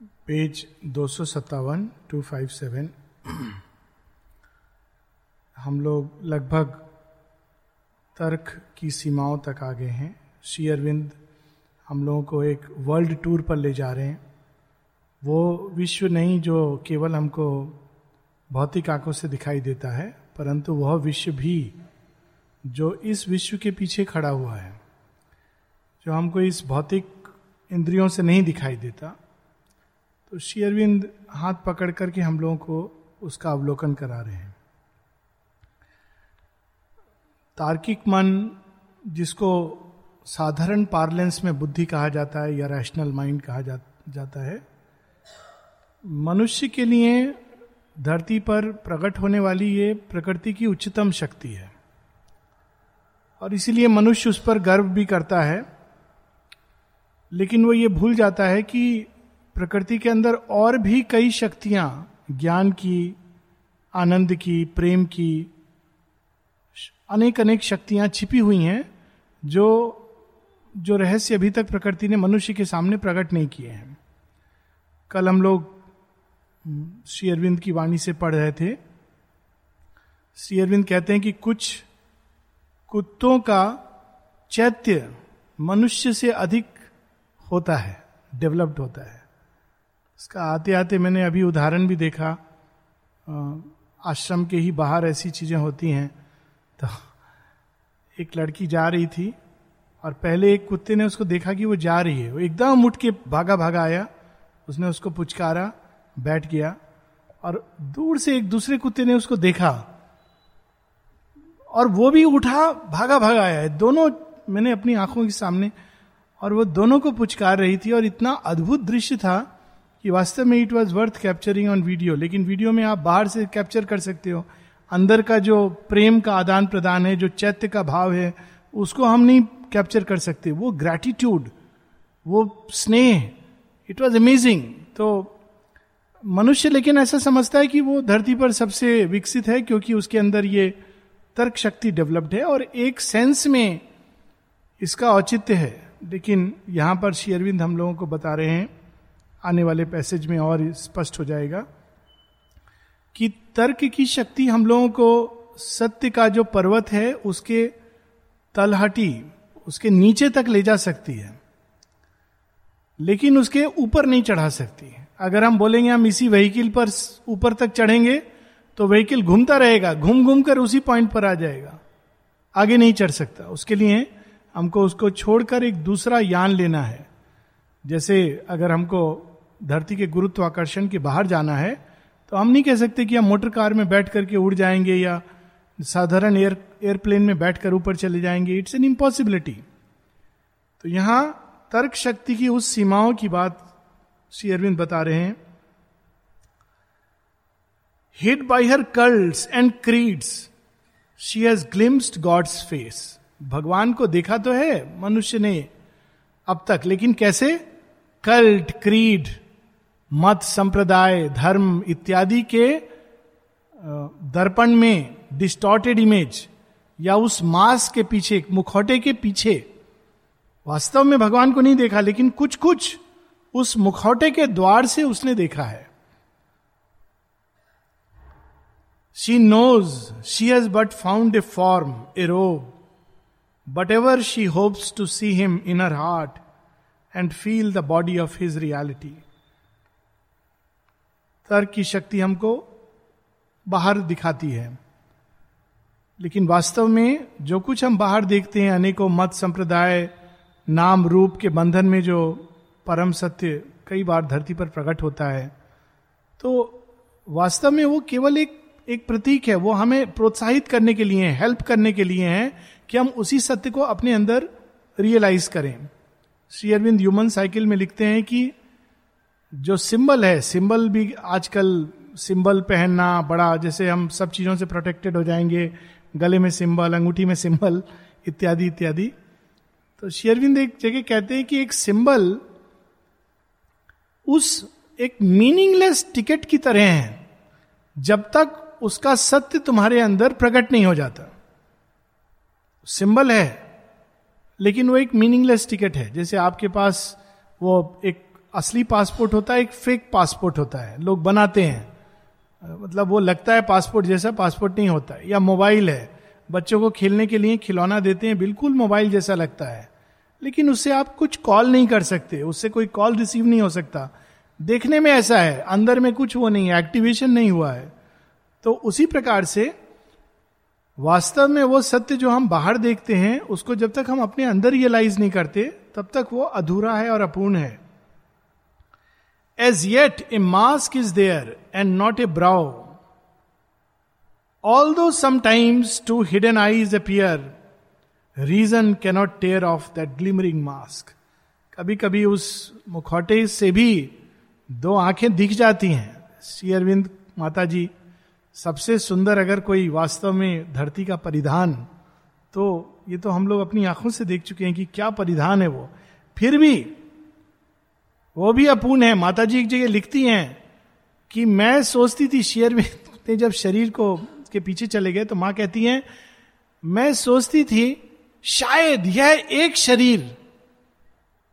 Page दो सौ सत्तावन टू फाइव सेवन हम लोग लगभग तर्क की सीमाओं तक आ गए हैं। श्री अरविंद हम लोगों को एक वर्ल्ड टूर पर ले जा रहे हैं। वो विश्व नहीं जो केवल हमको भौतिक आँखों से दिखाई देता है, परंतु वह विश्व भी जो इस विश्व के पीछे खड़ा हुआ है, जो हमको इस भौतिक इंद्रियों से नहीं दिखाई देता। तो श्री अरविंद हाथ पकड़ करके हम लोगों को उसका अवलोकन करा रहे हैं। तार्किक मन जिसको साधारण पार्लेंस में बुद्धि कहा जाता है या रैशनल माइंड कहा जा, जाता है मनुष्य के लिए धरती पर प्रकट होने वाली ये प्रकृति की उच्चतम शक्ति है। और इसीलिए मनुष्य उस पर गर्व भी करता है लेकिन वो ये भूल जाता है कि प्रकृति के अंदर और भी कई शक्तियाँ, ज्ञान की, आनंद की, प्रेम की अनेक अनेक शक्तियाँ छिपी हुई हैं, जो जो रहस्य अभी तक प्रकृति ने मनुष्य के सामने प्रकट नहीं किए हैं। कल हम लोग, श्री अरविंद की वाणी से पढ़ रहे थे। श्री अरविंद कहते हैं कि कुछ कुत्तों का चैत्य मनुष्य से अधिक होता है, डेवलप्ड होता है। इसका आते आते मैंने अभी उदाहरण भी देखा। आश्रम के ही बाहर ऐसी चीज़ें होती हैं। तो एक लड़की जा रही थी और पहले एक कुत्ते ने उसको देखा कि वो जा रही है। वो एकदम उठ के भागा भागा आया। उसने उसको पुचकारा, बैठ गया और दूर से एक दूसरे कुत्ते ने उसको देखा और वो भी उठा भागा भागा आया। है दोनों, मैंने अपनी आँखों के सामने और वो दोनों को पुचकार रही थी और इतना अद्भुत दृश्य था कि वास्तव में it was worth capturing on video लेकिन वीडियो में आप बाहर से कैप्चर कर सकते हो। अंदर का जो प्रेम का आदान प्रदान है, जो चैत्य का भाव है, उसको हम नहीं कैप्चर कर सकते। वो ग्रैटिट्यूड वो स्नेह इट वॉज़ अमेजिंग तो मनुष्य लेकिन ऐसा समझता है कि वो धरती पर सबसे विकसित है, क्योंकि उसके अंदर ये तर्क शक्ति डेवलप्ड है, और एक सेंस में इसका औचित्य है। लेकिन यहाँ पर श्री अरविंद हम लोगों को बता रहे हैं आने वाले पैसेज में और स्पष्ट हो जाएगा कि तर्क की शक्ति हम लोगों को सत्य का जो पर्वत है, उसके तलहटी, उसके नीचे तक ले जा सकती है, लेकिन उसके ऊपर नहीं चढ़ा सकती अगर हम बोलेंगे हम इसी व्हीकिल पर ऊपर तक चढ़ेंगे तो व्हीकिल घूमता रहेगा, घूम घूम कर उसी पॉइंट पर आ जाएगा। आगे नहीं चढ़ सकता। उसके लिए हमको उसको छोड़कर एक दूसरा यान लेना है। जैसे अगर हमको धरती के गुरुत्वाकर्षण के बाहर जाना है तो हम नहीं कह सकते कि हम मोटर कार में बैठ करके उड़ जाएँगे या साधारण एयर एयरप्लेन में बैठकर ऊपर चले जाएँगे। इट्स एन इम्पॉसिबिलिटी तो यहाँ तर्क शक्ति की उस सीमाओं की बात श्री अरविंद बता रहे हैं। Hid by her curls and creeds she has glimpsed God's face भगवान को देखा तो है, मनुष्य ने अब तक, लेकिन कैसे? कल्ट, क्रीड, मत, संप्रदाय, धर्म इत्यादि के दर्पण में डिस्टॉर्टेड इमेज या उस मास के पीछे, मुखौटे के पीछे, वास्तव में भगवान को नहीं देखा, लेकिन कुछ कुछ उस मुखौटे के द्वार से उसने देखा है। She knows she has but found a form a robe but ever she hopes to see him in her heart and feel the body of his reality तर्क की शक्ति हमको बाहर दिखाती है। लेकिन वास्तव में जो कुछ हम बाहर देखते हैं, अनेकों मत संप्रदाय, नाम रूप के बंधन में जो परम सत्य कई बार धरती पर प्रकट होता है तो वास्तव में वो केवल एक एक प्रतीक है। वो हमें प्रोत्साहित करने के लिए हेल्प करने के लिए है कि हम उसी सत्य को अपने अंदर रियलाइज़ करें। श्री अरविंद ह्यूमन साइकिल में लिखते हैं कि जो सिंबल है, सिंबल भी आजकल सिंबल पहनना बड़ा, जैसे हम सब चीज़ों से प्रोटेक्टेड हो जाएँगे, गले में सिंबल, अंगूठी में सिंबल, इत्यादि इत्यादि। तो शेरविंद एक जगह कहते हैं कि एक सिंबल उस एक मीनिंगलेस टिकट की तरह है, जब तक उसका सत्य तुम्हारे अंदर प्रकट नहीं हो जाता। सिंबल है लेकिन वो एक मीनिंगलेस टिकट है। जैसे आपके पास वो एक असली पासपोर्ट होता है, एक फेक पासपोर्ट होता है। लोग बनाते हैं। मतलब वो लगता है पासपोर्ट जैसा पासपोर्ट नहीं होता या मोबाइल है। बच्चों को खेलने के लिए खिलौना देते हैं, बिल्कुल मोबाइल जैसा लगता है। लेकिन उससे आप कुछ कॉल नहीं कर सकते। उससे कोई कॉल रिसीव नहीं हो सकता। देखने में ऐसा है। अंदर में कुछ वो नहीं है। एक्टिवेशन नहीं हुआ है। तो उसी प्रकार से वास्तव में वो सत्य जो हम बाहर देखते हैं, उसको जब तक हम अपने अंदर रियलाइज़ नहीं करते, तब तक वो अधूरा है और अपूर्ण है। As yet a mask is there and not a brow although sometimes two hidden eyes appear reason cannot tear off that glimmering mask कभी कभी उस मुखौटे से भी दो आँखें दिख जाती हैं। श्री अरविंद माता जी सबसे सुंदर अगर कोई वास्तव में धरती का परिधान तो ये तो हम लोग अपनी आँखों से देख चुके हैं कि क्या परिधान है वो। फिर भी वो भी अपूर्ण है। माता जी एक जगह लिखती हैं कि मैं सोचती थी शेयर में जब शरीर को, के पीछे चले गए तो माँ कहती हैं, मैं सोचती थी शायद यह एक शरीर,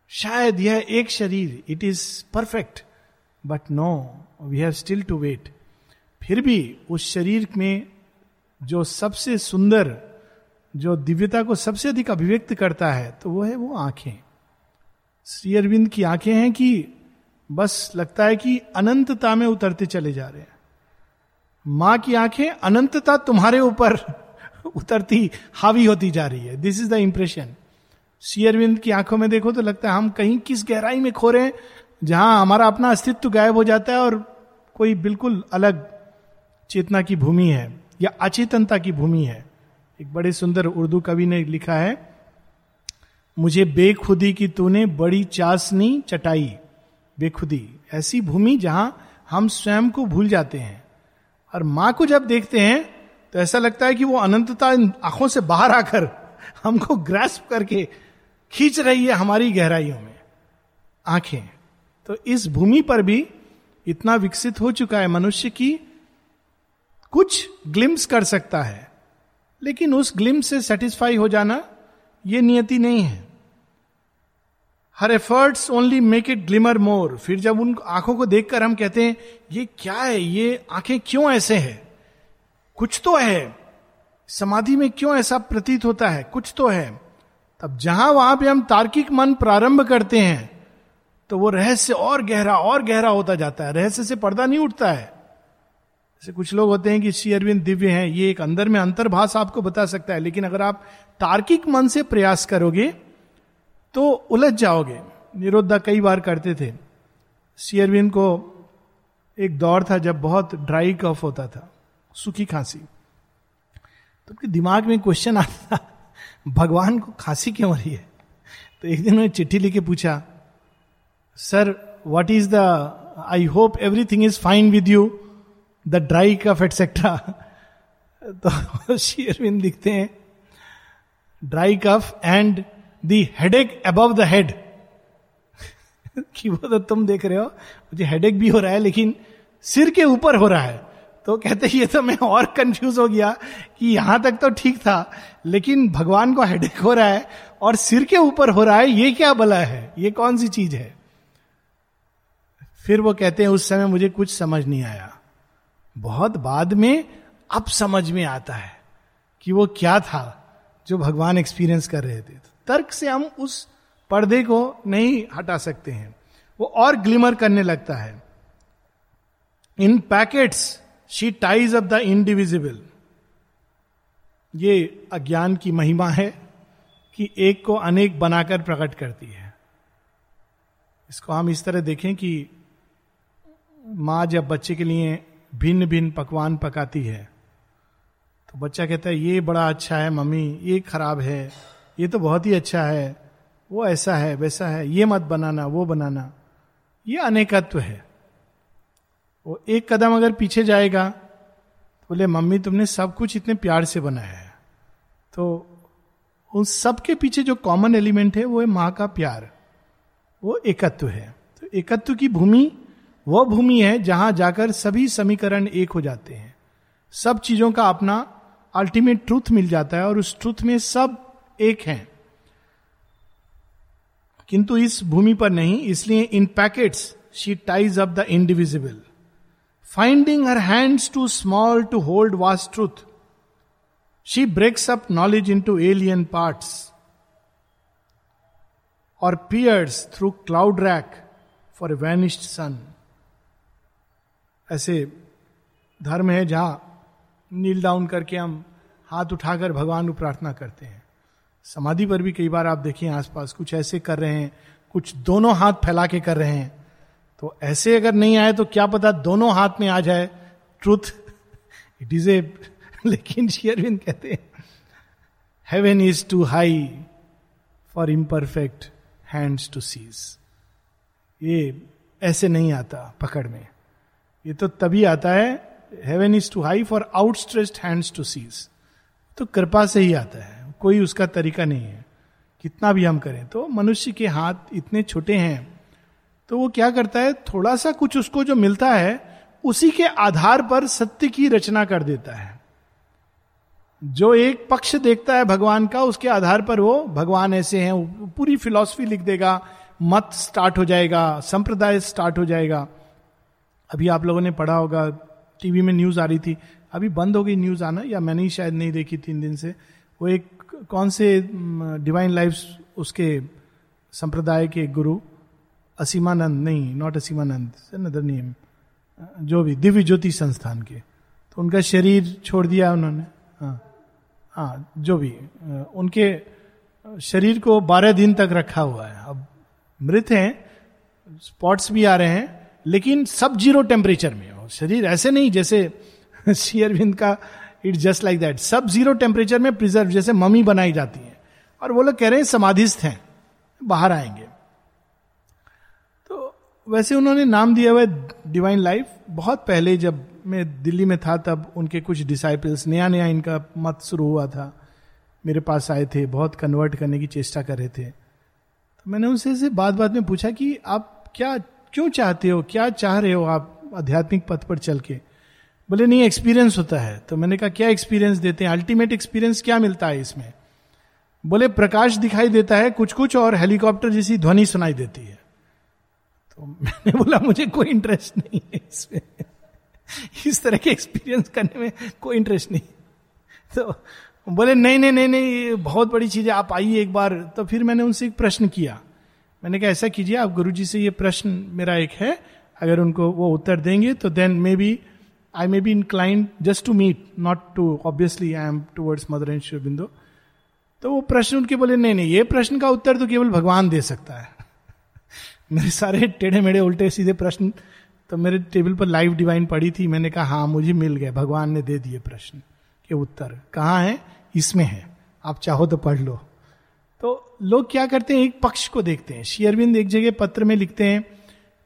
शायद यह एक शरीर it is perfect but no we have still to wait फिर भी उस शरीर में जो सबसे सुंदर, जो दिव्यता को सबसे अधिक अभिव्यक्त करता है तो वो है वो आँखें। श्री अरविंद की आँखें हैं कि बस लगता है कि अनंतता में उतरते चले जा रहे हैं। माँ की आँखें अनंतता तुम्हारे ऊपर उतरती, हावी होती जा रही है। This is the impression Sri Aurobindo की आँखों में देखो तो लगता है हम कहीं किस गहराई में खो रहे हैं, जहाँ हमारा अपना अस्तित्व गायब हो जाता है और कोई बिल्कुल अलग चेतना की भूमि है, या अचेतनता की भूमि है। एक बड़े सुंदर उर्दू कवि ने लिखा है, मुझे बेखुदी की तूने बड़ी चासनी चटाई। बेखुदी, ऐसी भूमि जहाँ हम स्वयं को भूल जाते हैं। और माँ को जब देखते हैं तो ऐसा लगता है कि वो अनंतता आँखों से बाहर आकर हमको ग्रेस्प करके खींच रही है हमारी गहराइयों में। आँखें तो इस भूमि पर भी इतना विकसित हो चुका है मनुष्य की कुछ ग्लिम्स कर सकता है, लेकिन उस ग्लिम्स से सेटिस्फाई हो जाना यह नियति नहीं है। Her efforts only make it glimmer more फिर जब उन आँखों को देखकर हम कहते हैं, ये क्या है? ये आँखें क्यों ऐसे है? कुछ तो है। समाधि में क्यों ऐसा प्रतीत होता है? कुछ तो है। तब जहाँ वहाँ पे हम तार्किक मन प्रारंभ करते हैं तो वो रहस्य और गहरा और गहरा होता जाता है। रहस्य से पर्दा नहीं उठता है। जैसे कुछ लोग होते हैं कि श्री अरविंद दिव्य हैं, ये एक अंदर में अंतर्भाष आपको बता सकता है, लेकिन अगर आप तार्किक मन से प्रयास करोगे तो उलझ जाओगे। निरोधा कई बार करते थे। श्री अरविंद को एक दौर था जब बहुत ड्राई कफ होता था, सूखी खांसी। तो उनके दिमाग में क्वेश्चन आता था, भगवान को खांसी क्यों रही है? तो एक दिन उन्होंने चिट्ठी लिखे पूछा sir what is the I hope everything is fine with you the dry cough etcetera तो शेयरविंद लिखते हैं, dry cough and the headache above the head कि वो तो तुम देख रहे हो, मुझे हेडेक भी हो रहा है, लेकिन सिर के ऊपर हो रहा है। तो कहते ये तो मैं और कंफ्यूज हो गया कि यहाँ तक तो ठीक था, लेकिन भगवान को हेडेक हो रहा है और सिर के ऊपर हो रहा है, ये क्या बला है? ये कौन सी चीज़ है? फिर वो कहते हैं, उस समय मुझे कुछ समझ नहीं आया। बहुत बाद में अब समझ में आता है कि वो क्या था जो भगवान एक्सपीरियंस कर रहे थे। तर्क से हम उस पर्दे को नहीं हटा सकते हैं। वो और ग्लिमर करने लगता है। In packets she ties off the indivisible ये अज्ञान की महिमा है कि एक को अनेक बनाकर प्रकट करती है। इसको हम इस तरह देखें कि माँ जब बच्चे के लिए भिन्न भिन्न पकवान पकाती है। तो बच्चा कहता है, ये बड़ा अच्छा है मम्मी, ये खराब है, ये तो बहुत ही अच्छा है, वो ऐसा है, वैसा है, ये मत बनाना, वो बनाना। ये अनेकत्व है। वो एक कदम अगर पीछे जाएगा तो बोले, मम्मी, तुमने सब कुछ इतने प्यार से बनाया है। तो उन सब के पीछे जो कॉमन एलिमेंट है, वो है माँ का प्यार, वो एकत्व है। तो एकत्व की भूमि वह भूमि है जहाँ जाकर सभी समीकरण एक हो जाते हैं। सब चीज़ों का अपना अल्टीमेट ट्रूथ मिल जाता है और उस ट्रूथ में सब एक हैं। किंतु इस भूमि पर नहीं, इसलिए in packets she ties up the indivisible finding her hands too small to hold vast truth she breaks up knowledge into alien parts और peers through cloud rack for a vanished sun ऐसे धर्म है जहाँ नील down करके हम हाथ उठाकर भगवान को प्रार्थना करते हैं। समाधि पर भी कई बार आप देखिए आसपास कुछ ऐसे कर रहे हैं, कुछ दोनों हाथ फैला के कर रहे हैं। तो ऐसे अगर नहीं आए तो क्या पता दोनों हाथ में आ जाए। ट्रूथ इट इज़ ए लेकिन शेयरविंद कहते हैं haven is too high for imperfect hands to seize ये ऐसे नहीं आता पकड़ में। ये तो तभी आता है heaven is too high for outstretched hands to seize तो कृपा से ही आता है, कोई उसका तरीका नहीं है। कितना भी हम करें तो मनुष्य के हाथ इतने छोटे हैं तो वो क्या करता है थोड़ा सा कुछ उसको जो मिलता है, उसी के आधार पर सत्य की रचना कर देता है। जो एक पक्ष देखता है भगवान का, उसके आधार पर वो भगवान ऐसे हैं पूरी फिलॉसफी लिख देगा, मत स्टार्ट हो जाएगा, संप्रदाय स्टार्ट हो जाएगा। अभी आप लोगों ने पढ़ा होगा, टीवी में न्यूज़ आ रही थी। अभी बंद हो गई न्यूज़ आना, या मैंने ही शायद नहीं देखी तीन दिन से। वो एक, कौन से डिवाइन लाइफ उसके संप्रदाय के गुरु, असीमानंद, नहीं नॉट असीमानंद नदर नेम जो भी, दिव्य ज्योति संस्थान के। तो उनका शरीर छोड़ दिया उन्होंने हाँ हाँ जो भी, उनके शरीर को बारह दिन तक रखा हुआ है। अब मृत हैं स्पॉट्स भी आ रहे हैं लेकिन सब ज़ीरो टेम्परेचर में हो। शरीर ऐसे नहीं जैसे शेयरविंद का इट जस्ट लाइक दैट सब ज़ीरो टेम्परेचर में प्रिजर्व जैसे मम्मी बनाई जाती है। और वो लोग कह रहे हैं समाधिस्थ हैं, बाहर आएँगे। तो वैसे उन्होंने नाम दिया हुआ डिवाइन लाइफ बहुत पहले जब मैं दिल्ली में था, तब उनके कुछ डिसाइपल्स नया नया इनका मत शुरू हुआ था। मेरे पास आए थे, बहुत कन्वर्ट करने की चेष्टा कर रहे थे। तो मैंने उनसे बात बात में पूछा कि आप क्या क्यों चाहते हो? क्या चाह रहे हो आप आध्यात्मिक पथ पर चल के? बोले, नहीं एक्सपीरियंस होता है। तो मैंने कहा, क्या एक्सपीरियंस देते हैं? अल्टीमेट एक्सपीरियंस क्या मिलता है इसमें? बोले, प्रकाश दिखाई देता है कुछ कुछ और हेलीकॉप्टर जैसी ध्वनि सुनाई देती है। तो मैंने बोला, मुझे कोई इंटरेस्ट नहीं है इसमें। इस तरह के एक्सपीरियंस करने में कोई इंटरेस्ट नहीं। तो बोले, नहीं नहीं नहीं नहीं बहुत बड़ी चीज़ आप आइए एक बार। तो फिर मैंने उनसे एक प्रश्न किया मैंने कहा, ऐसा कीजिए, आप गुरु जी से ये प्रश्न मेरा एक है, अगर उनको वो उत्तर देंगे तो then may be I may be inclined just to meet not to obviously I am towards Mother and शिवबिंदु तो वो प्रश्न उनके बोले, नहीं नहीं, ये प्रश्न का उत्तर तो केवल भगवान दे सकता है। मेरे सारे टेढ़े मेढ़े उल्टे सीधे प्रश्न तो मेरे टेबल पर लाइव डिवाइन पड़ी थी। मैंने कहा हाँ मुझे मिल गया, भगवान ने दे दिए प्रश्न के उत्तर। कहाँ है? इसमें है। आप चाहो तो पढ़ लो। तो लोग क्या करते हैं? एक पक्ष को देखते हैं। शेयरबिंद एक जगह पत्र में लिखते हैं,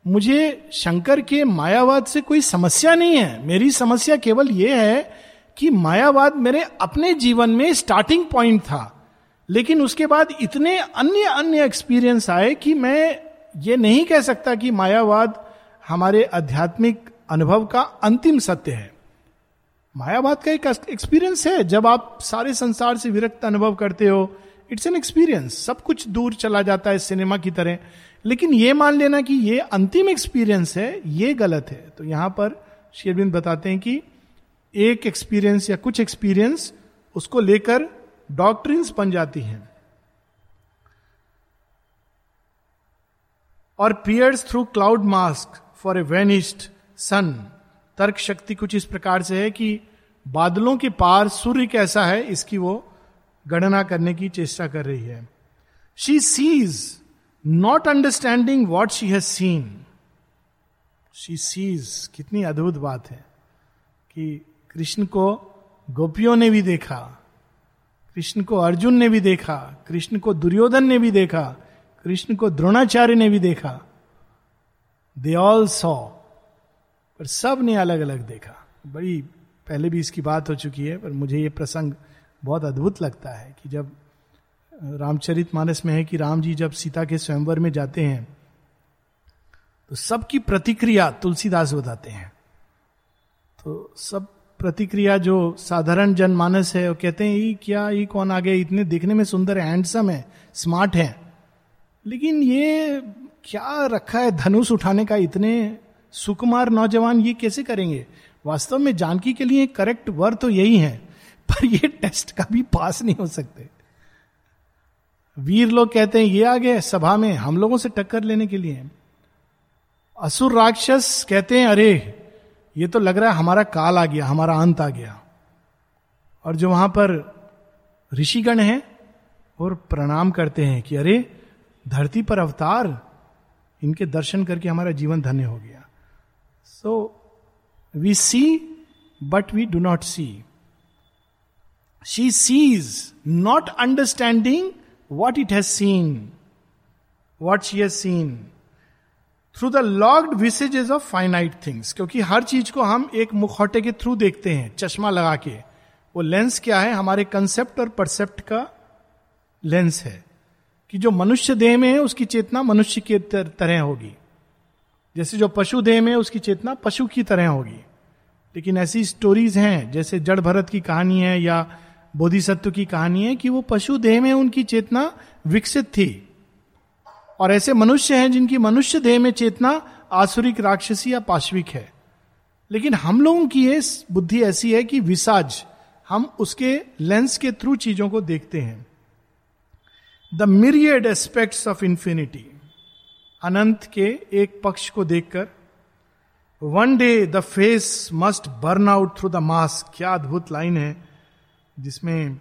मुझे शंकर के मायावाद से कोई समस्या नहीं है। मेरी समस्या केवल यह है कि मायावाद मेरे अपने जीवन में स्टार्टिंग पॉइंट था। लेकिन उसके बाद इतने अन्य अन्य एक्सपीरियंस आए कि मैं ये नहीं कह सकता कि मायावाद हमारे आध्यात्मिक अनुभव का अंतिम सत्य है। मायावाद का एक एक्सपीरियंस है। जब आप सारे संसार से विरक्त अनुभव करते हो इट्स एन एक्सपीरियंस सब कुछ दूर चला जाता है सिनेमा की तरह। लेकिन ये मान लेना कि ये अंतिम एक्सपीरियंस है, ये गलत है। तो यहाँ पर शेरबिंद बताते हैं कि एक एक्सपीरियंस या कुछ एक्सपीरियंस उसको लेकर डॉक्ट्रिन्स बन जाती हैं। और peers through cloud mask for a vanished sun तर्क शक्ति कुछ इस प्रकार से है कि बादलों के पार सूर्य कैसा है, इसकी वो गणना करने की चेष्टा कर रही है। She sees not understanding what she has seen she sees कितनी अद्भुत बात है कि कृष्ण को गोपियों ने भी देखा, कृष्ण को अर्जुन ने भी देखा, कृष्ण को दुर्योधन ने भी देखा, कृष्ण को द्रोणाचार्य ने भी देखा। दे ऑल सॉ पर सबने अलग अलग देखा। बड़ी, पहले भी इसकी बात हो चुकी है, पर मुझे ये प्रसंग बहुत अद्भुत लगता है कि जब रामचरित मानस में है कि राम जी जब सीता के स्वयंवर में जाते हैं तो सबकी प्रतिक्रिया तुलसीदास बताते हैं। तो सब प्रतिक्रिया जो साधारण जनमानस है, वो कहते हैं ये क्या ये कौन आ गया इतने देखने में सुंदर हैंडसम है स्मार्ट है। लेकिन ये क्या रखा है धनुष उठाने का इतने सुकुमार नौजवान ये कैसे करेंगे? वास्तव में जानकी के लिए करेक्ट वर तो यही है। पर ये टेस्ट कभी पास नहीं हो सकते। वीर लोग कहते हैं, ये आ गए सभा में हम लोगों से टक्कर लेने के लिए। असुर राक्षस कहते हैं, अरे, ये तो लग रहा है हमारा काल आ गया, हमारा अंत आ गया। और जो वहाँ पर ऋषिगण हैं और प्रणाम करते हैं कि, अरे, धरती पर अवतार, इनके दर्शन करके हमारा जीवन धन्य हो गया। So we see but we do not see she sees not understanding what it has seen what she has seen through the locked visages of finite things क्योंकि हर चीज़ को हम एक मुखौटे के थ्रू देखते हैं, चश्मा लगा के। वो लेंस क्या है? हमारे कंसेप्ट और परसेप्ट का लेंस है कि जो मनुष्य देह में है, उसकी चेतना मनुष्य की तरह होगी। जैसे जो पशु देह में उसकी चेतना पशु की तरह होगी। लेकिन ऐसी स्टोरीज हैं, जैसे जड़ भरत की कहानी है या बोधिसत्व की कहानी है कि वो पशु देह में उनकी चेतना विकसित थी। और ऐसे मनुष्य हैं जिनकी मनुष्य देह में चेतना आसुरिक, राक्षसी या पाश्विक है। लेकिन हम लोगों की ये बुद्धि ऐसी है कि विसाज हम उसके लेंस के थ्रू चीज़ों को देखते हैं। The myriad aspects of infinity अनंत के एक पक्ष को देखकर one day the face must burn out through the mask क्या अद्भुत लाइन है। जिसमें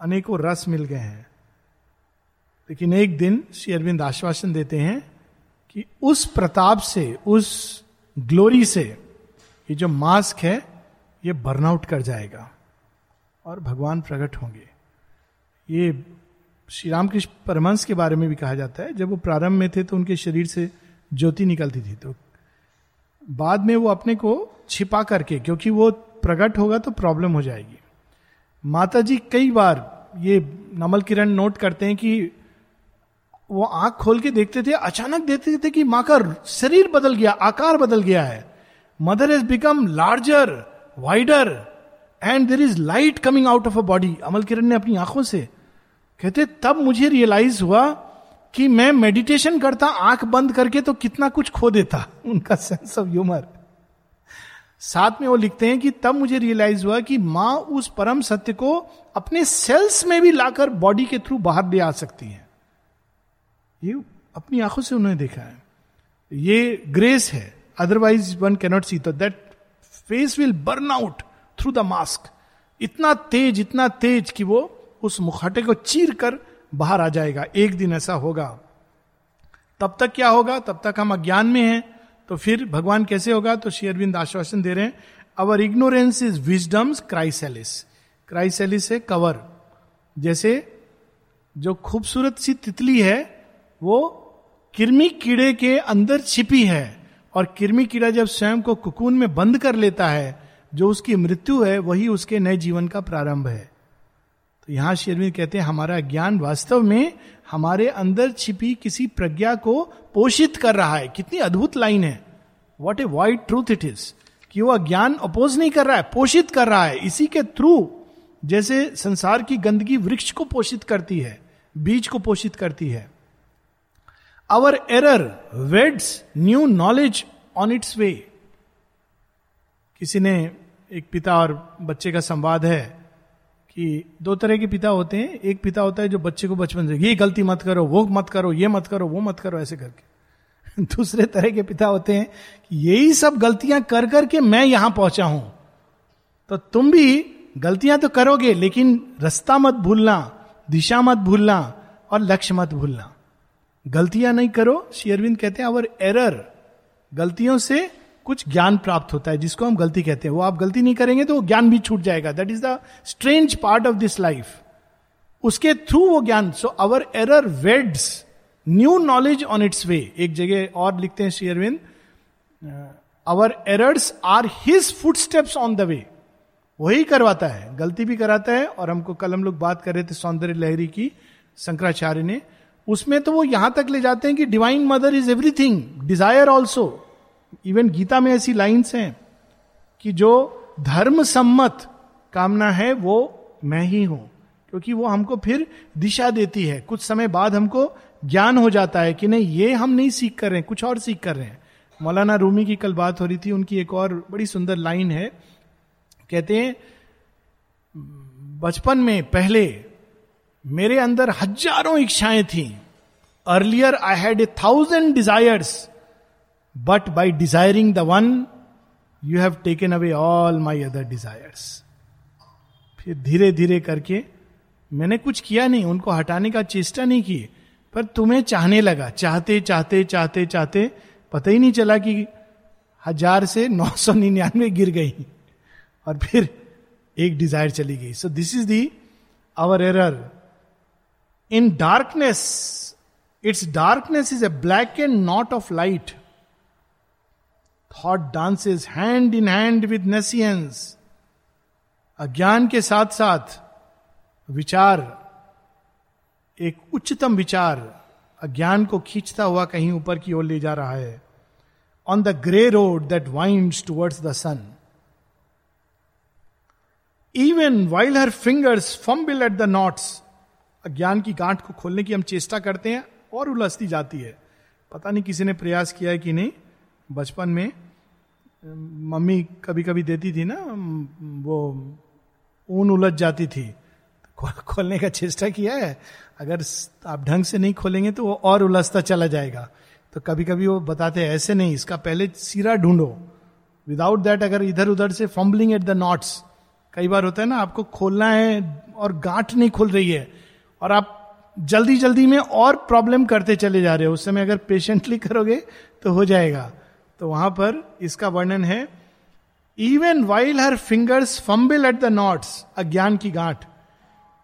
अनेकों रस मिल गए हैं। लेकिन एक दिन श्री अरविंद आश्वासन देते हैं कि उस प्रताप से, उस ग्लोरी से ये जो मास्क है, ये बर्नआउट कर जाएगा और भगवान प्रकट होंगे। ये श्री रामकृष्ण परमंश के बारे में भी कहा जाता है। जब वो प्रारंभ में थे तो उनके शरीर से ज्योति निकलती थी। तो बाद में वो अपने को छिपा करके, क्योंकि वो प्रकट होगा तो प्रॉब्लम हो जाएगी। माता जी कई बार ये नमल किरण नोट करते हैं कि वो आँख खोल के देखते थे, अचानक देखते थे कि माँ का शरीर बदल गया, आकार बदल गया है। Mother is become larger wider and there is light coming out of a body Amal Kiran ने अपनी आँखों से कहते, तब मुझे रियलाइज़ हुआ कि मैं मेडिटेशन करता, आँख बंद करके तो कितना कुछ खो देता। उनका सेंस ऑफ़ ह्यूमर साथ में वो लिखते हैं कि तब मुझे रियलाइज़ हुआ कि माँ उस परम सत्य को अपने सेल्स में भी लाकर बॉडी के थ्रू बाहर ले आ सकती है। ये अपनी आँखों से उन्होंने देखा है। ये ग्रेस है। अदरवाइज़ वन कैनॉट सी तो that face will burn out through the mask इतना तेज इतना तेज कि वो उस मुखाटे को चीर कर बाहर आ जाएगा। एक दिन ऐसा होगा। तब तक क्या होगा? तब तक हम अज्ञान में हैं। तो फिर भगवान कैसे होगा? तो श्री अरविंद आश्वासन दे रहे हैं our ignorance is wisdom's chrysalis chrysalis है कवर। जैसे जो खूबसूरत सी तितली है, वो किरमी कीड़े के अंदर छिपी है, और किरमी कीड़ा जब स्वयं को कुकून में बंद कर लेता है, जो उसकी मृत्यु है, वही उसके नए जीवन का प्रारंभ है। यहाँ शेरविंद कहते हैं, हमारा ज्ञान वास्तव में हमारे अंदर छिपी किसी प्रज्ञा को पोषित कर रहा है। कितनी अद्भुत लाइन है। What a white truth it is कि वह अज्ञान अपोज नहीं कर रहा है, पोषित कर रहा है। इसी के थ्रू जैसे संसार की गंदगी वृक्ष को पोषित करती है, बीज को पोषित करती है। Our error weds new knowledge on its way किसी ने एक पिता और बच्चे का संवाद है कि दो तरह के पिता होते हैं। एक पिता होता है जो बच्चे को बचपन से, ये गलती मत करो, वो मत करो, ये मत करो, वो मत करो, ऐसे करके। दूसरे तरह के पिता होते हैं कि यही सब गलतियाँ कर करके मैं यहाँ पहुँचा हूँ। तो तुम भी गलतियाँ तो करोगे, लेकिन रास्ता मत भूलना, दिशा मत भूलना और लक्ष्य मत भूलना। गलतियाँ नहीं करो शेयरविंद कहते हैं, अवर एरर. गलतियों से कुछ ज्ञान प्राप्त होता है, जिसको हम गलती कहते हैं। वो आप गलती नहीं करेंगे तो ज्ञान भी छूट जाएगा। That is the strange part of this life उसके थ्रू वो ज्ञान so our error weds new knowledge on its way एक जगह और लिखते हैं शेयरविंद अवर errors are his foot steps on the way वही करवाता है। गलती भी कराता है और हमको कल हम लोग बात कर रहे थे सौंदर्य लहरी की, शंकराचार्य ने। उसमें तो वो यहाँ तक ले जाते हैं कि divine Mother is everything desire also even Gita में ऐसी लाइन्स हैं कि जो धर्म सम्मत कामना है, वो मैं ही हूँ। क्योंकि वो हमको फिर दिशा देती है। कुछ समय बाद हमको ज्ञान हो जाता है कि नहीं, ये हम नहीं सीख कर रहे हैं, कुछ और सीख कर रहे हैं। मौलाना रूमी की कल बात हो रही थी, उनकी एक और बड़ी सुंदर लाइन है। कहते हैं, बचपन में पहले मेरे अंदर हज़ारों इच्छाएँ थी। Earlier I had a thousand desires but by desiring the one you have taken away all my other desires फिर धीरे धीरे करके मैंने कुछ किया नहीं, उनको हटाने का चेष्टा नहीं की, पर तुम्हें चाहने लगा। चाहते चाहते चाहते चाहते पता ही नहीं चला कि हज़ार से नौ सौ निन्यानवे गिर गई और फिर एक डिज़ायर चली गई। So this is the our error in darkness it's darkness is a black and not of light thought dances hand in hand with nescience अज्ञान के साथ साथ विचार, एक उच्चतम विचार अज्ञान को खींचता हुआ कहीं ऊपर की ओर ले जा रहा है। On the grey road that winds towards the sun even while her fingers fumble at the knots अज्ञान की गांठ को खोलने की हम चेष्टा करते हैं और उलझती जाती है। पता नहीं किसी ने प्रयास किया है कि नहीं? बचपन में, मम्मी कभी कभी देती थी ना, वो ऊन उलझ जाती थी। खोलने का चेष्टा किया है। अगर आप ढंग से नहीं खोलेंगे तो वो और उलझता चला जाएगा। तो कभी कभी वो बताते हैं, ऐसे नहीं, इसका पहले सिरा ढूंढो। विदाउट दैट अगर इधर उधर से फम्बलिंग एट द नॉट्स कई बार होता है ना, आपको खोलना है और गांठ नहीं खुल रही है, और आप जल्दी जल्दी में और प्रॉब्लम करते चले जा रहे हो। उस समय अगर पेशेंटली करोगे तो हो जाएगा। तो वहाँ पर इसका वर्णन है even while her fingers fumble at the knots अज्ञान की गांठ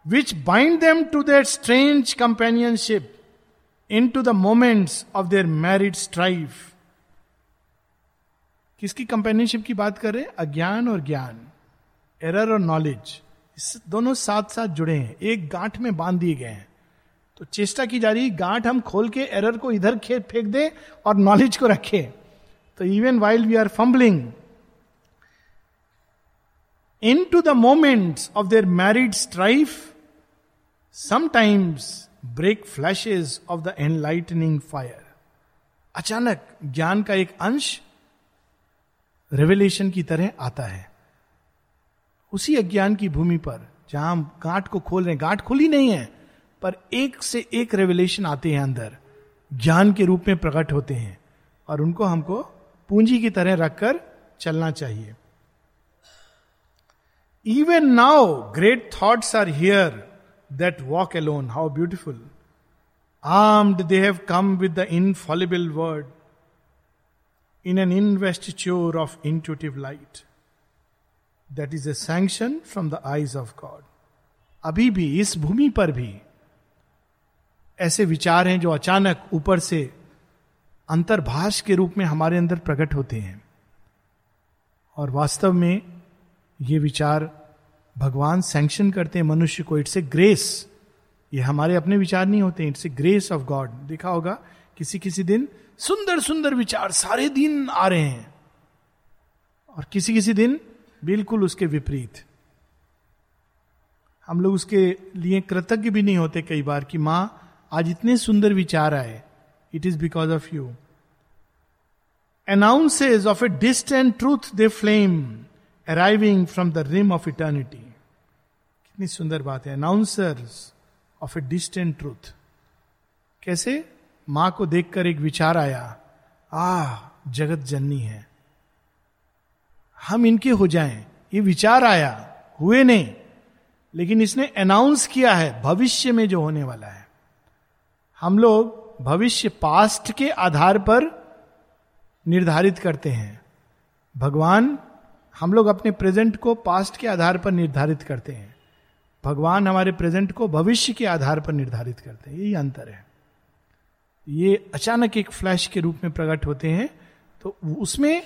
which bind them to their strange companionship into the moments of their married strife किसकी कंपेनियनशिप की बात कर रहे हैं? अज्ञान और ज्ञान एरर और नॉलेज दोनों साथ साथ जुड़े हैं, एक गांठ में बाँध दिए गए हैं। तो चेष्टा की जा रही गांठ हम खोल के एरर को इधर फेंक दे और नॉलेज को रखे। तो even while we are fumbling into the moments of their married strife sometimes break flashes of the enlightening fire अचानक ज्ञान का एक अंश रेवलेशन की तरह आता है। उसी अज्ञान की भूमि पर, जहाँ हम गांठ को खोल रहे हैं, गांठ खुली नहीं है, पर एक से एक रेवलेशन आते हैं अंदर। ज्ञान के रूप में प्रकट होते हैं और उनको हमको पूंजी की तरह रखकर चलना चाहिए। Even now great thoughts are here that walk alone how beautiful armed they have come with the infallible word in an investiture of intuitive light that is a sanction from the eyes of God अभी भी, इस भूमि पर भी, ऐसे विचार हैं जो अचानक ऊपर से अंतर्भाष के रूप में हमारे अंदर प्रकट होते हैं। और वास्तव में ये विचार भगवान सैंक्शन करते हैं मनुष्य को, इट्स ए ग्रेस। ये हमारे अपने विचार नहीं होते, it's a grace of God. देखा होगा किसी किसी दिन सुंदर सुंदर विचार सारे दिन आ रहे हैं। और किसी किसी दिन बिल्कुल उसके विपरीत। हम लोग उसके लिए कृतज्ञ भी नहीं होते कई बार कि, माँ, आज इतने सुंदर विचार आए। It is because of you announces of a distant truth the flame arriving from the rim of eternity कितनी सुंदर बात है। Announcers of a distant truth कैसे? माँ को देखकर एक विचार आया। आ जगत जननी है। हम इनके हो जाएँ। ये विचार आया। हुए नहीं। लेकिन इसने अनाउंस किया है। भविष्य में जो होने वाला है। हम लोग भविष्य पास्ट के आधार पर निर्धारित करते हैं। भगवान हम लोग अपने प्रेजेंट को पास्ट के आधार पर निर्धारित करते हैं। भगवान हमारे प्रेजेंट को भविष्य के आधार पर निर्धारित करते हैं। यही अंतर है। ये अचानक एक फ्लैश के रूप में प्रकट होते हैं तो उसमें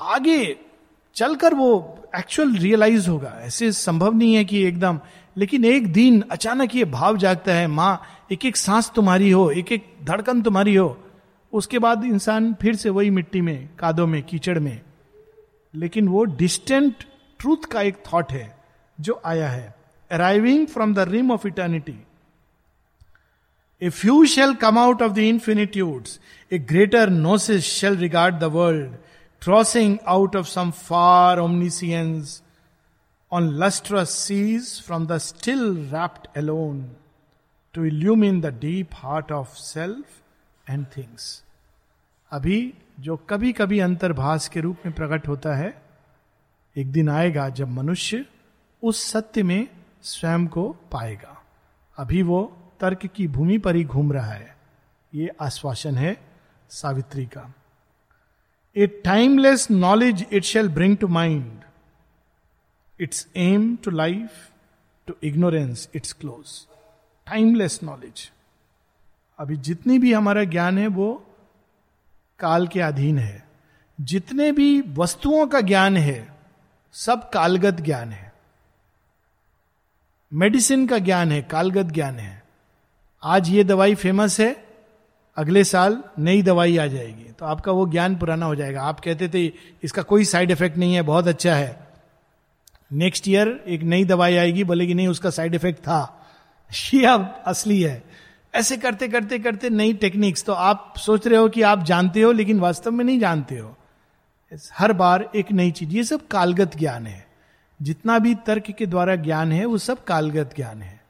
आगे चलकर वो एक्चुअल रियलाइज़ होगा। ऐसे संभव नहीं है कि एकदम लेकिन एक दिन अचानक ये भाव जागता है, माँ एक एक सांस तुम्हारी हो एक एक धड़कन तुम्हारी हो। उसके बाद इंसान फिर से वही मिट्टी में, कादों में, कीचड़ में। लेकिन वो डिस्टेंट ट्रूथ का एक थॉट है, जो आया है arriving from the rim of eternity a few shall come out of the infinitudes a greater gnosis shall regard the world crossing out of some far omniscience on lustrous seas from the still wrapped alone to illumine the deep heart of self and things अभी जो कभी कभी अंतर्भाष के रूप में प्रकट होता है, एक दिन आएगा जब मनुष्य उस सत्य में स्वयं को पाएगा। अभी वो तर्क की भूमि पर ही घूम रहा है। ये आश्वासन है सावित्री का। A timeless knowledge it shall bring to mind its aim to life to ignorance its close timeless knowledge अभी जितनी भी हमारा ज्ञान है, वो काल के अधीन है। जितने भी वस्तुओं का ज्ञान है, सब कालगत ज्ञान है। मेडिसिन का ज्ञान है, कालगत ज्ञान है। आज ये दवाई फ़ेमस है, अगले साल नई दवाई आ जाएगी। तो आपका वो ज्ञान पुराना हो जाएगा। आप कहते थे, इसका कोई साइड इफ़ेक्ट नहीं है, बहुत अच्छा है। नेक्स्ट ईयर एक नई दवाई आएगी बोले कि नहीं, उसका साइड इफ़ेक्ट था। अब असली है। ऐसे करते करते करते नई टेक्निक्स तो आप सोच रहे हो कि आप जानते हो, लेकिन वास्तव में नहीं जानते हो। हर बार एक नई चीज़। ये सब कालगत ज्ञान है। जितना भी तर्क के द्वारा ज्ञान है, वो सब कालगत ज्ञान है।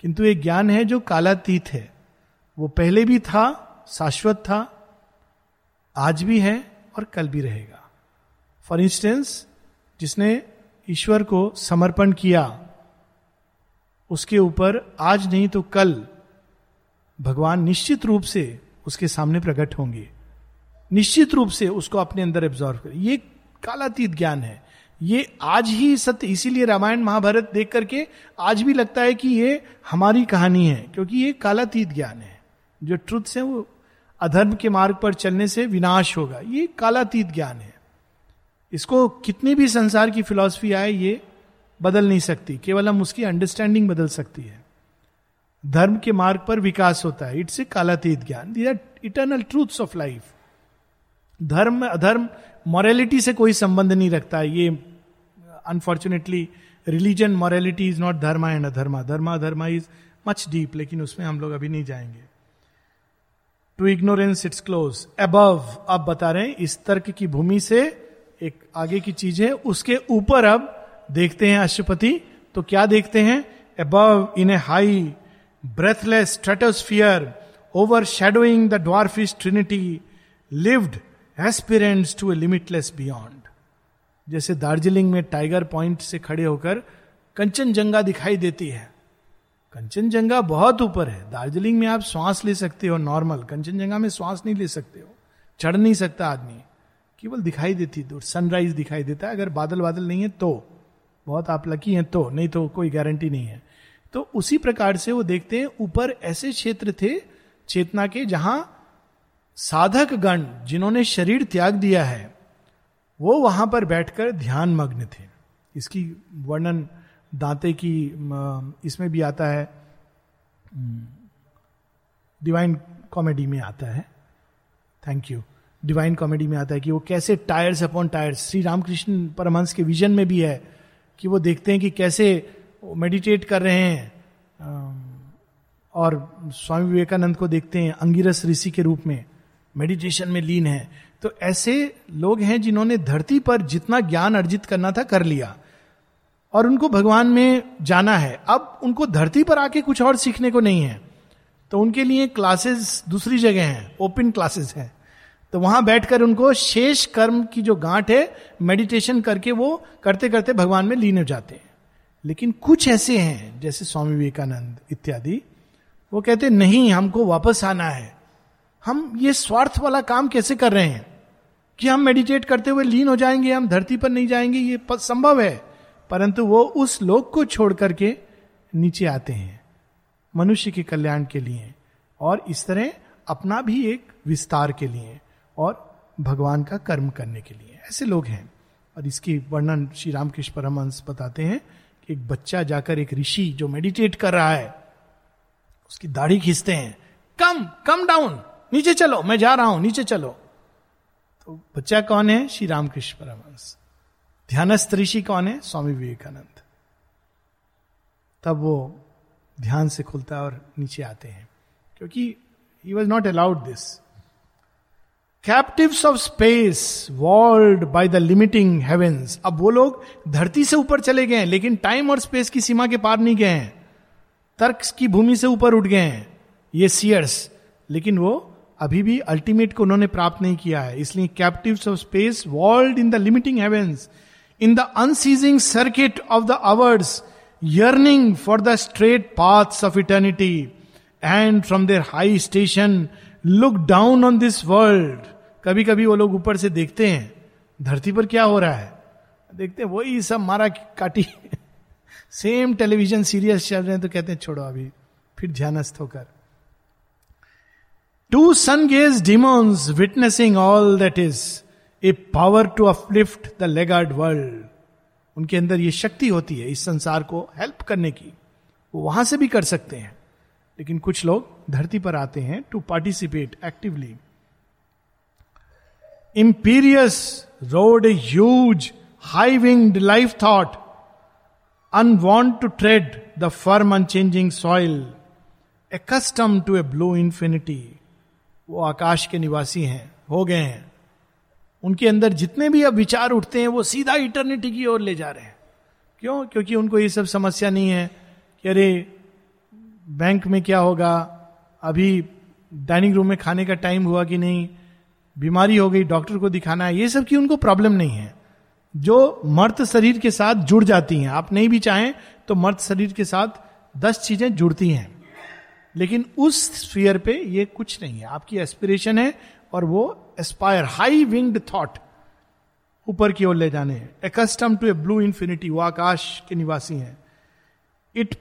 किंतु एक ज्ञान है जो कालातीत है। वो पहले भी था, शाश्वत था, आज भी है और कल भी रहेगा। फॉर इंस्टेंस जिसने ईश्वर को समर्पण किया। उसके ऊपर आज नहीं तो कल भगवान निश्चित रूप से उसके सामने प्रकट होंगे। निश्चित रूप से उसको अपने अंदर एब्जॉर्व कर। ये कालातीत ज्ञान है। ये आज ही सत्य, इसीलिए रामायण महाभारत देख करके आज भी लगता है कि ये हमारी कहानी है, क्योंकि ये कालातीत ज्ञान है। जो ट्रुथ है वो अधर्म के मार्ग पर चलने से विनाश होगा। ये कालातीत ज्ञान है। इसको कितनी भी संसार की फिलॉसफी आए, ये बदल नहीं सकती। केवल हम उसकी अंडरस्टैंडिंग बदल सकती है। धर्म के मार्ग पर विकास होता है। इट्स ए कालातीत ज्ञान। The are eternal truths of life धर्म, अधर्म मॉरेलिटी से कोई संबंध नहीं रखता ये unfortunately religion morality is not dharma and adharma. Dharma dharma is much deep लेकिन उसमें हम लोग अभी नहीं जाएँगे। To ignorance its close above अब बता रहे हैं, इस तर्क की भूमि से एक आगे की चीज़ है, उसके ऊपर अब देखते हैं अशुपति तो क्या देखते हैं? Above in a high breathless stratosphere overshadowing the dwarfish trinity lived aspirants to a limitless beyond जैसे दार्जिलिंग में टाइगर पॉइंट से खड़े होकर कंचनजंगा दिखाई देती है। कंचनजंगा बहुत ऊपर है। दार्जिलिंग में आप श्वास ले सकते हो नॉर्मल कंचनजंगा में श्वास नहीं ले सकते हो। चढ़ नहीं सकता आदमी। केवल दिखाई देती दूर सनराइज दिखाई देता है। अगर बादल बादल नहीं है तो। बहुत आप लकी हैं तो। नहीं तो कोई गारंटी नहीं है। तो उसी प्रकार से वो देखते हैं, ऊपर ऐसे क्षेत्र थे, चेतना के, जहाँ साधक गण, जिन्होंने शरीर त्याग दिया है, वो वहाँ पर बैठकर ध्यान मग्न थे। इसकी वर्णन दांते की इसमें भी आता है। डिवाइन कॉमेडी में आता है। थैंक यू डिवाइन कॉमेडी में आता है कि वो कैसे tiers upon tiers Shri Ramakrishna Paramahamsa के विजन में भी है कि वो देखते हैं कि कैसे मेडिटेट कर रहे हैं और स्वामी विवेकानंद को देखते हैं अंगिरस ऋषि के रूप में मेडिटेशन में लीन है। तो ऐसे लोग हैं जिन्होंने धरती पर जितना ज्ञान अर्जित करना था कर लिया, और उनको भगवान में जाना है। अब उनको धरती पर आके कुछ और सीखने को नहीं है। तो उनके लिए क्लासेस दूसरी जगह हैं ओपन क्लासेस हैं। तो वहाँ बैठकर उनको शेष कर्म की जो गांठ है मेडिटेशन करके वो करते करते भगवान में लीन हो जाते हैं। लेकिन कुछ ऐसे हैं, जैसे स्वामी विवेकानंद इत्यादि, वो कहते, नहीं, हमको वापस आना है। हम ये स्वार्थ वाला काम कैसे कर रहे हैं? कि हम मेडिटेट करते हुए लीन हो जाएँगे, हम धरती पर नहीं जाएँगे, ये संभव है। परंतु वो उस लोक को छोड़ करके नीचे आते हैं, मनुष्य के कल्याण के लिए, और इस तरह अपना भी एक विस्तार के लिए। और भगवान का कर्म करने के लिए। ऐसे लोग हैं। और इसकी वर्णन श्री रामकृष्ण परमहंस बताते हैं कि एक बच्चा जाकर एक ऋषि जो मेडिटेट कर रहा है, उसकी दाढ़ी खींचते हैं। कम कम डाउन नीचे चलो, मैं जा रहा हूँ, नीचे चलो। तो बच्चा कौन है? श्री रामकृष्ण परमहंस। ध्यानस्थ ऋषि कौन है? स्वामी विवेकानंद। तब वो ध्यान से खुलता है और नीचे आते हैं। क्योंकि he was not allowed this captives of space walled by the limiting heavens अब वो लोग धरती से ऊपर चले गए लेकिन टाइम और स्पेस की सीमा के पार नहीं गए हैं। तर्क की भूमि से ऊपर उठ गए हैं। ये सियर्स लेकिन वो अभी भी अल्टीमेट को उन्होंने प्राप्त नहीं किया है। इसलिए captive of space walled in the limiting heavens in the unceasing circuit of the hours yearning for the straight paths of eternity and from their high station look down on this world कभी कभी वो लोग ऊपर से देखते हैं, धरती पर क्या हो रहा है? देखते हैं, वही सब मारा काटी। सेम टेलीविज़न सीरियल्स चल रहे हैं तो कहते हैं, छोड़ो अभी, फिर ध्यानस्थ होकर। To sun gaze demons witnessing all that is a power to uplift the laggard world उनके अंदर ये शक्ति होती है, इस संसार को हेल्प करने की। वो वहाँ से भी कर सकते हैं। लेकिन कुछ लोग धरती पर आते हैं to participate actively imperious rode a huge high winged life thought unwont to tread the firm unchanging soil accustomed to a blue infinity वो आकाश के निवासी हैं, हो गए हैं। उनके अंदर जितने भी अब विचार उठते हैं, वो सीधा इटर्निटी की ओर ले जा रहे हैं। क्यों? क्योंकि उनको ये सब समस्या नहीं है कि अरे बैंक में क्या होगा? अभी डाइनिंग रूम में खाने का टाइम हुआ कि नहीं? बीमारी हो गई, डॉक्टर को दिखाना है, ये सब की उनको प्रॉब्लम नहीं है। जो मर्त शरीर के साथ जुड़ जाती हैं, आप नहीं भी चाहें तो मर्त शरीर के साथ दस चीज़ें जुड़ती हैं। लेकिन उस स्फीयर पे ये कुछ नहीं है। आपकी एस्पिरेशन है और वो एस्पायर हाई विंग्ड थॉट ऊपर की ओर ले जाने accustomed to a blue infinity वो आकाश के निवासी हैं। It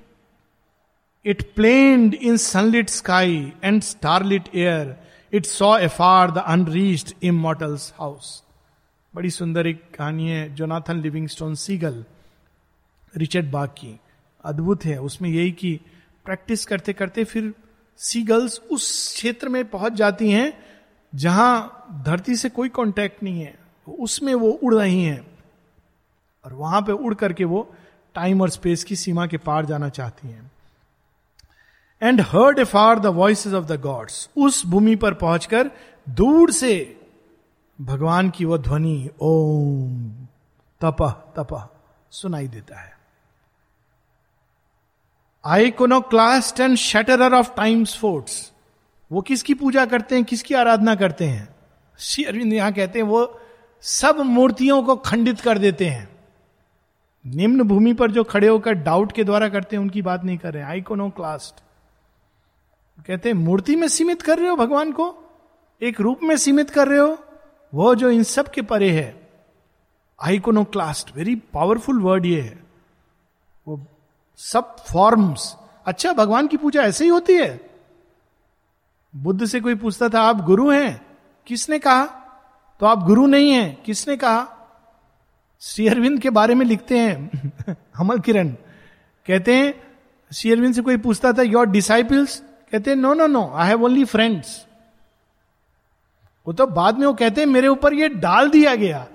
it planed in sunlit sky and starlit air it saw afar the unreached immortal's house बड़ी सुंदर एक कहानी है, Jonathan Livingston seagull, Richard Bach की अद्भुत है। उसमें यही की प्रैक्टिस करते करते फिर सीगल्स उस क्षेत्र में पहुँच जाती हैं, जहाँ धरती से कोई कांटेक्ट नहीं है। उसमें वो उड़ रही हैं। और वहाँ पे उड़ करके वो टाइम और स्पेस की सीमा के पार जाना चाहती हैं। And heard afar the voice of the gods उस भूमि पर पहुंचकर दूर से भगवान की वो ध्वनि, ओम, तप तप, सुनाई देता है। Iconoclast and shatterer of time's forts वो किसकी पूजा करते हैं, किसकी आराधना करते हैं? श्री अरविंद यहाँ कहते हैं, वो सब मूर्तियों को खंडित कर देते हैं। निम्न भूमि पर जो खड़े होकर डाउट के द्वारा करते हैं, उनकी बात नहीं कर रहे आइकोनोक्लास्ट कहते हैं, मूर्ति में सीमित कर रहे हो भगवान को? एक रूप में सीमित कर रहे हो? वो जो इन सब के परे है iconoclast very powerful word ये है। वो सब फॉर्म्स अच्छा भगवान की पूजा ऐसे ही होती है? बुद्ध से कोई पूछता था, आप गुरु हैं? किसने कहा? तो आप गुरु नहीं हैं, किसने कहा? श्री अरविंद के बारे में लिखते हैं हमल किरण कहते हैं, श्री अरविंद से कोई पूछता था योर डिसाइपल्स कहते no no no I have only friends वो तो बाद में वो कहते हैं, मेरे ऊपर ये डाल दिया गया।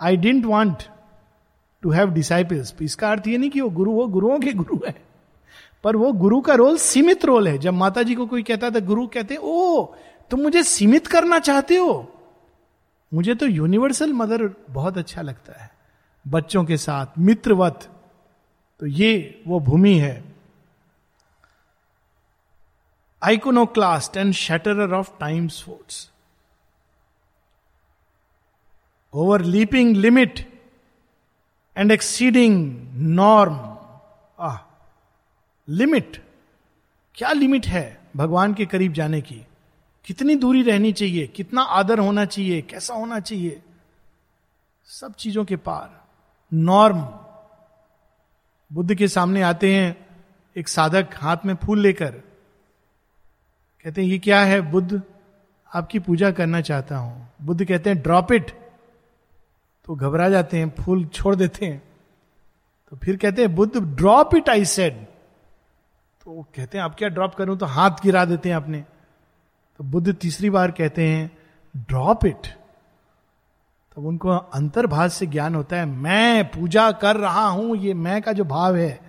I didn't want to have disciples इसका अर्थ ये नहीं कि वो गुरु, वो गुरुओं के गुरु है। पर वो गुरु का रोल सीमित रोल है। जब माता जी को कोई कहता था गुरु कहते ओ, तुम मुझे सीमित करना चाहते हो? मुझे तो यूनिवर्सल मदर बहुत अच्छा लगता है। बच्चों के साथ, मित्रवत। तो ये वो भूमि है। Iconoclast and shatterer of time's forts overleaping limit and exceeding norm uh limit क्या लिमिट है भगवान के करीब जाने की? कितनी दूरी रहनी चाहिए? कितना आदर होना चाहिए? कैसा होना चाहिए? सब चीज़ों के पार. नॉर्म बुद्ध के सामने आते हैं एक साधक हाथ में फूल लेकर। कहते हैं, ये क्या है, बुद्ध? आपकी पूजा करना चाहता हूँ। बुद्ध कहते हैं, ड्रॉप इट। तो घबरा जाते हैं, फूल छोड़ देते हैं। तो फिर कहते हैं, Buddha, drop it, I said. तो कहते हैं अब क्या ड्रॉप करूँ तो हाथ गिरा देते हैं अपने। तो बुद्ध तीसरी बार कहते हैं, ड्रॉप इट। तो उनको अंतर्भाष से ज्ञान होता है, मैं पूजा कर रहा हूँ, ये मैं का जो भाव है,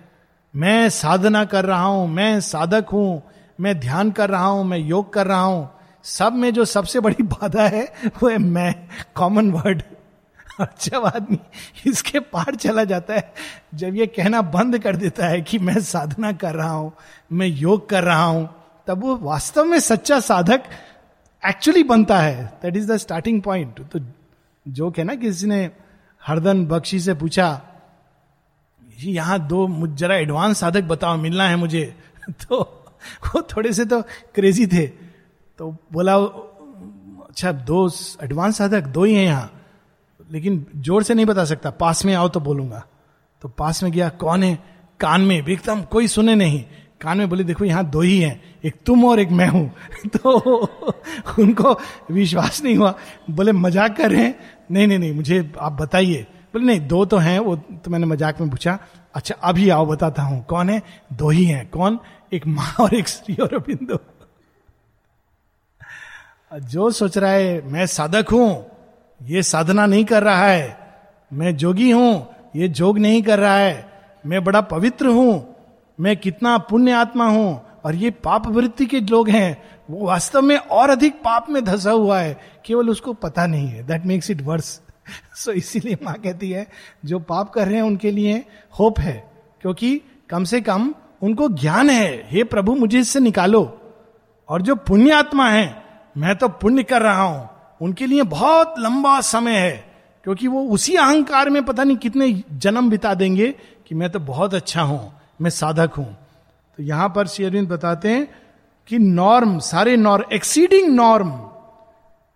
मैं साधना कर रहा हूँ, मैं साधक हूँ मैं ध्यान कर रहा हूँ, मैं योग कर रहा हूँ। सब में जो सबसे बड़ी बाधा है, वो है मैं कॉमन वर्ड जब आदमी, इसके पार चला जाता है, जब ये कहना बंद कर देता है कि मैं साधना कर रहा हूँ, मैं योग कर रहा हूँ, तब वो वास्तव में सच्चा साधक एक्चुअली बनता है। That is the starting point तो जो है ना किसी ने हरदन बख्शी से पूछा यहाँ दो, मुझ, जरा एडवांस साधक बताओ, मिलना है मुझे? तो वो थोड़े से तो क्रेजी थे। तो बोला अच्छा दो एडवांस साधक दो ही हैं यहाँ। लेकिन ज़ोर से नहीं बता सकता, पास में आओ तो बोलूँगा। तो पास में गया, कौन है? कान में एकदम कोई सुने नहीं। कान में बोले, देखो, यहाँ दो ही हैं, एक तुम और एक मैं हूँ। तो उनको विश्वास नहीं हुआ। बोले, मज़ाक कर रहे हैं? नहीं नहीं नहीं, मुझे आप बताइए। बोले, नहीं, दो तो हैं, वो तो मैंने मज़ाक में पूछा। अच्छा अभी आओ, बताता हूँ। कौन है? दो ही हैं। कौन? एक माँ और एक श्री और बिंदु जो सोच रहा है, मैं साधक हूँ, ये साधना नहीं कर रहा है, मैं जोगी हूँ, ये जोग नहीं कर रहा है, मैं बड़ा पवित्र हूँ, मैं कितना पुण्य आत्मा हूँ, और ये पाप वृत्ति के लोग हैं, वो वास्तव में और अधिक पाप में धसा हुआ है, केवल उसको पता नहीं है। That makes it worse so इसीलिए माँ कहती है, जो पाप कर रहे हैं, उनके लिए होप है, क्योंकि कम से कम उनको ज्ञान है। हे प्रभु, मुझे इससे निकालो। और जो पुण्य आत्मा है, मैं तो पुण्य कर रहा हूँ। उनके लिए बहुत लंबा समय है, क्योंकि वो उसी अहंकार में पता नहीं कितने जन्म बिता देंगे कि मैं तो बहुत अच्छा हूँ, मैं साधक हूँ। तो यहाँ पर शेरविंद बताते हैं कि नॉर्म सारे norm exceeding norm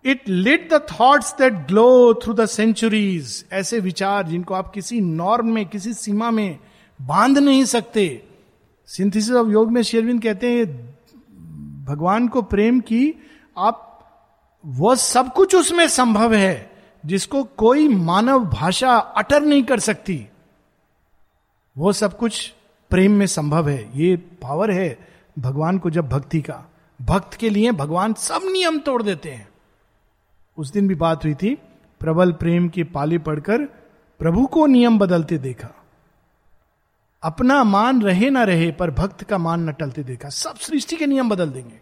it lit the thoughts that glow through the centuries ऐसे विचार जिनको आप किसी नॉर्म में, किसी सीमा में बाँध नहीं सकते। सिंथिस ऑफ़ योग में शेरविंद कहते हैं, भगवान को प्रेम की, आप वो सब कुछ उसमें संभव है, जिसको कोई मानव भाषा अटर नहीं कर सकती। वो सब कुछ प्रेम में संभव है, ये पावर है भगवान को जब भक्ति का। भक्त के लिए भगवान सब नियम तोड़ देते हैं। उस दिन भी बात हुई थी, प्रबल प्रेम के पाले पढ़कर प्रभु को नियम बदलते देखा। अपना मान रहे ना रहे, पर भक्त का मान न टलते देखा। सब सृष्टि के नियम बदल देंगे।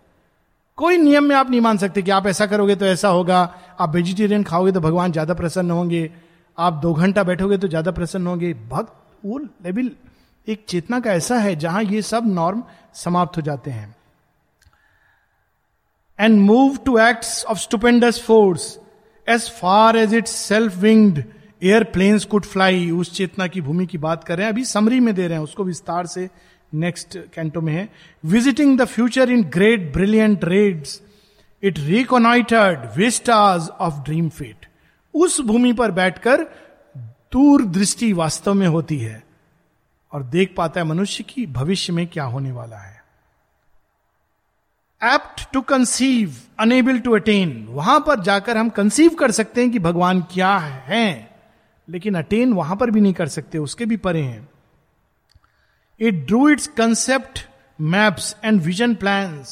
कोई नियम में आप नहीं मान सकते कि आप ऐसा करोगे तो ऐसा होगा। आप वेजिटेरियन खाओगे तो भगवान ज़्यादा प्रसन्न होंगे। आप दो घंटा बैठोगे तो ज़्यादा प्रसन्न होंगे। भक्त वो लेवल, एक चेतना का ऐसा है जहाँ ये सब नॉर्म समाप्त हो जाते हैं। And move to act of stupendous force as far as itself winged air planes could fly उस चेतना की भूमि की बात कर रहे हैं। अभी समरी में दे रहे हैं, उसको विस्तार से नेक्स्ट कैंटो में है। Visiting the future in great brilliant raids it reconnoitred vistas of dream fate उस भूमि पर बैठकर दूर दृष्टि वास्तव में होती है और देख पाता है मनुष्य की भविष्य में क्या होने वाला है। Apt to conceive unable to attain वहाँ पर जाकर हम कंसीव कर सकते हैं कि भगवान क्या है। लेकिन अटेन वहाँ पर भी नहीं कर सकते, उसके भी परे हैं। It drew its concept maps and vision plan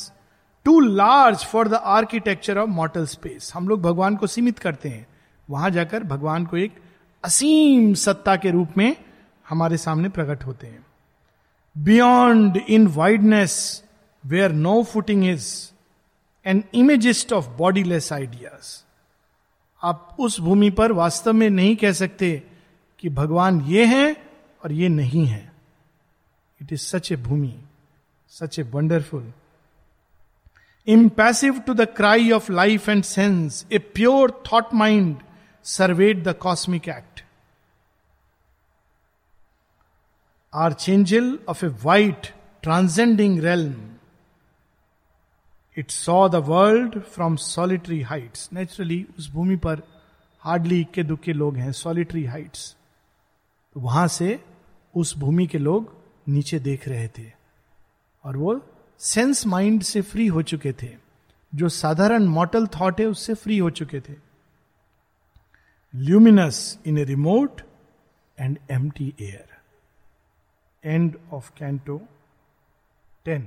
too large for the architecture of mortal space हम लोग भगवान को सीमित करते हैं। वहाँ जाकर भगवान को एक असीम सत्ता के रूप में हमारे सामने प्रकट होते हैं। Beyond in wideness where no footing is an imagist of bodiless ideas आप उस भूमि पर वास्तव में नहीं कह सकते कि भगवान ये है और ये नहीं है it is such a Bhumi such a wonderful impassive to the cry of life and sense a pure thought mind surveyed the cosmic act archangel of a white transcending realm. It saw the world from solitary heights naturally उस भूमि पर hardly इक्के दुक्के लोग हैं solitary Heights तो वहाँ से उस भूमि के लोग नीचे देख रहे थे। और वो सेंस माइंड से फ्री हो चुके थे। जो साधारण मॉटल थॉट है, उससे फ्री हो चुके थे। Luminous in a remote and empty air end of canto 10.